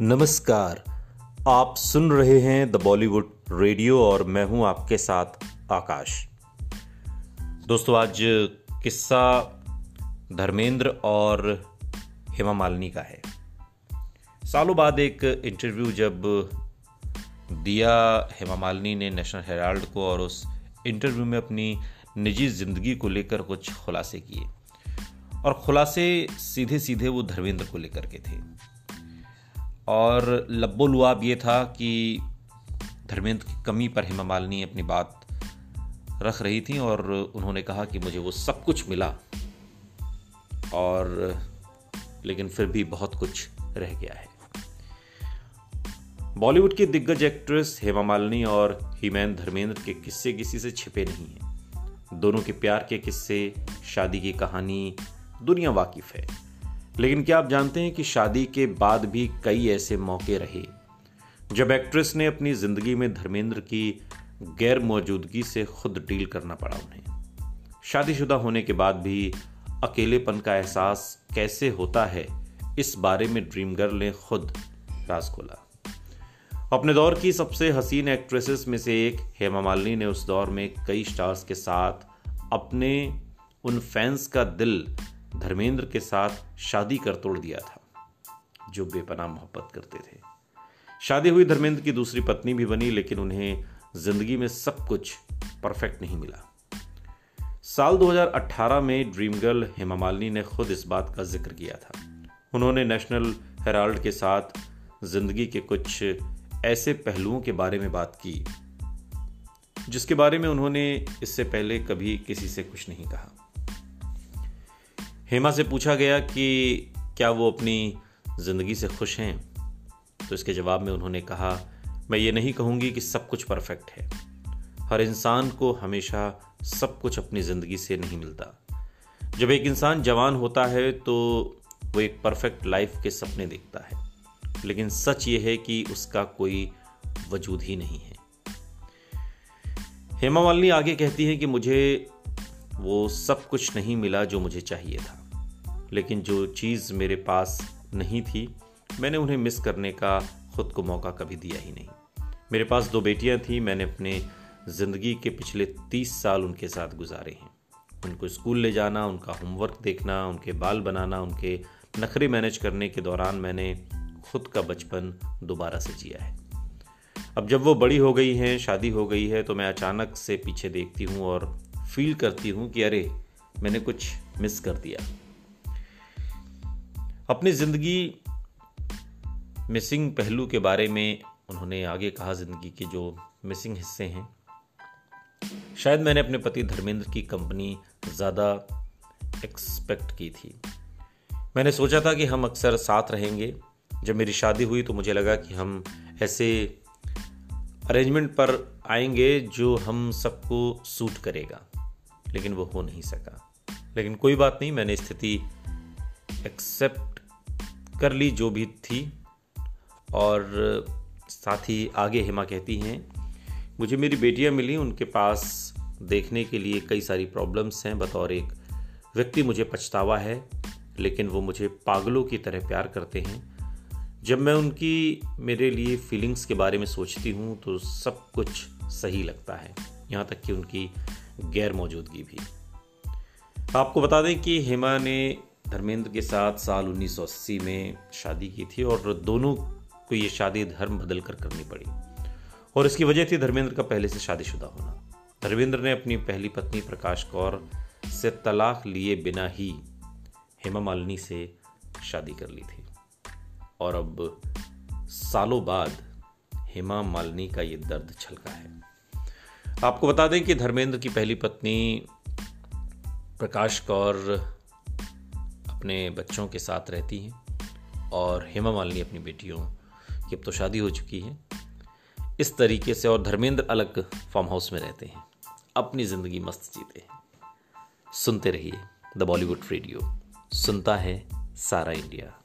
नमस्कार। आप सुन रहे हैं द बॉलीवुड रेडियो और मैं हूँ आपके साथ आकाश। दोस्तों, आज किस्सा धर्मेंद्र और हेमा मालिनी का है। सालों बाद एक इंटरव्यू जब दिया हेमा मालिनी ने नेशनल हेराल्ड को और उस इंटरव्यू में अपनी निजी ज़िंदगी को लेकर कुछ खुलासे किए। और खुलासे सीधे सीधे वो धर्मेंद्र को लेकर के थे। और लब्बो लुआब ये था कि धर्मेंद्र की कमी पर हेमा मालिनी अपनी बात रख रही थी और उन्होंने कहा कि मुझे वो सब कुछ मिला और, लेकिन फिर भी बहुत कुछ रह गया है। बॉलीवुड की दिग्गज एक्ट्रेस हेमा मालिनी और हीमैन धर्मेंद्र के किस्से किसी से छिपे नहीं हैं। दोनों के प्यार के किस्से, शादी की कहानी दुनिया वाकिफ है। लेकिन क्या आप जानते हैं कि शादी के बाद भी कई ऐसे मौके रहे? जब एक्ट्रेस ने अपनी ज़िंदगी में धर्मेंद्र की गैर मौजूदगी से खुद डील करना पड़ा उन्हें। शादीशुदा होने के बाद भी अकेलेपन का एहसास कैसे होता है, इस बारे में ड्रीम गर्ल ने खुद राज खोला। अपने दौर की सबसे हसीन एक्ट्रेसेस में से एक, हेमा मालिनी, ने उस दौर में कई स्टार्स के साथ अपने, उन फैंस का दिल धर्मेंद्र के साथ शादी कर तोड़ दिया था, जो बेपना मोहब्बत करते थे। शादी हुई धर्मेंद्र की दूसरी पत्नी भी बनी, लेकिन उन्हें ज़िंदगी में सब कुछ परफेक्ट नहीं मिला। साल 2018 में ड्रीम गर्ल हेमा मालिनी ने खुद इस बात का ज़िक्र किया था। उन्होंने नेशनल हेराल्ड के साथ ज़िंदगी के कुछ ऐसे पहलुओं के बारे में बात की, जिसके बारे में उन्होंने इससे पहले कभी किसी से कुछ नहीं कहा। हेमा से पूछा गया कि क्या वो अपनी ज़िंदगी से खुश हैं? तो इसके जवाब में उन्होंने कहा, मैं ये नहीं कहूँगी कि सब कुछ परफेक्ट है। हर इंसान को हमेशा सब कुछ अपनी ज़िंदगी से नहीं मिलता। जब एक इंसान जवान होता है तो वो एक परफेक्ट लाइफ के सपने देखता है। लेकिन सच ये है कि उसका कोई वजूद ही नहीं है। हेमा मालिनी आगे कहती है कि मुझे वो सब कुछ नहीं मिला जो मुझे चाहिए था। लेकिन जो चीज़ मेरे पास नहीं थी, मैंने उन्हें मिस करने का खुद को मौका कभी दिया ही नहीं। मेरे पास दो बेटियाँ थीं, मैंने अपने ज़िंदगी के पिछले तीस साल उनके साथ गुजारे हैं। उनको स्कूल ले जाना, उनका होमवर्क देखना, उनके बाल बनाना, उनके नखरे मैनेज करने के दौरान मैंने खुद का बचपन दोबारा से जिया है। अब जब वो बड़ी हो गई हैं, शादी हो गई है तो मैं अचानक से पीछे देखती हूँ और फील करती हूँ कि अरे, मैंने कुछ मिस कर दिया। अपनी ज़िंदगी मिसिंग पहलू के बारे में उन्होंने आगे कहा ज़िंदगी के जो मिसिंग हिस्से हैं। शायद मैंने अपने पति धर्मेंद्र की कंपनी ज़्यादा एक्सपेक्ट की थी। मैंने सोचा था कि हम अक्सर साथ रहेंगे। जब मेरी शादी हुई तो मुझे लगा कि हम ऐसे अरेंजमेंट पर आएँगे जो हम सबको सूट करेगा। लेकिन वो हो नहीं सका। लेकिन कोई बात नहीं, मैंने स्थिति एक्सेप्ट कर ली जो भी थी। और साथ ही आगे हेमा कहती हैं, मुझे मेरी बेटियाँ मिली, उनके पास देखने के लिए कई सारी प्रॉब्लम्स हैं, बतौर एक व्यक्ति मुझे पछतावा है, लेकिन वो मुझे पागलों की तरह प्यार करते हैं। जब मैं उनकी, मेरे लिए फीलिंग्स के बारे में सोचती हूँ तो सब कुछ सही लगता है, यहाँ तक कि उनकी गैर मौजूदगी भी। आपको बता दें कि हेमा ने धर्मेंद्र के साथ साल 1980 में शादी की थी और दोनों को ये शादी धर्म बदल कर करनी पड़ी। और इसकी वजह थी धर्मेंद्र का पहले से शादीशुदा होना। धर्मेंद्र ने अपनी पहली पत्नी प्रकाश कौर से तलाक लिए बिना ही हेमा मालिनी से शादी कर ली थी। और अब सालों बाद हेमा मालिनी का ये दर्द छलका है। आपको बता दें कि धर्मेंद्र की पहली पत्नी प्रकाश कौर अपने बच्चों के साथ रहती हैं और हेमा मालिनी अपनी बेटियों की अब तो शादी हो चुकी है। इस तरीके से और धर्मेंद्र अलग फार्म हाउस में रहते हैं। अपनी ज़िंदगी मस्त जीते हैं। सुनते रहिए द बॉलीवुड रेडियो सुनता है सारा इंडिया।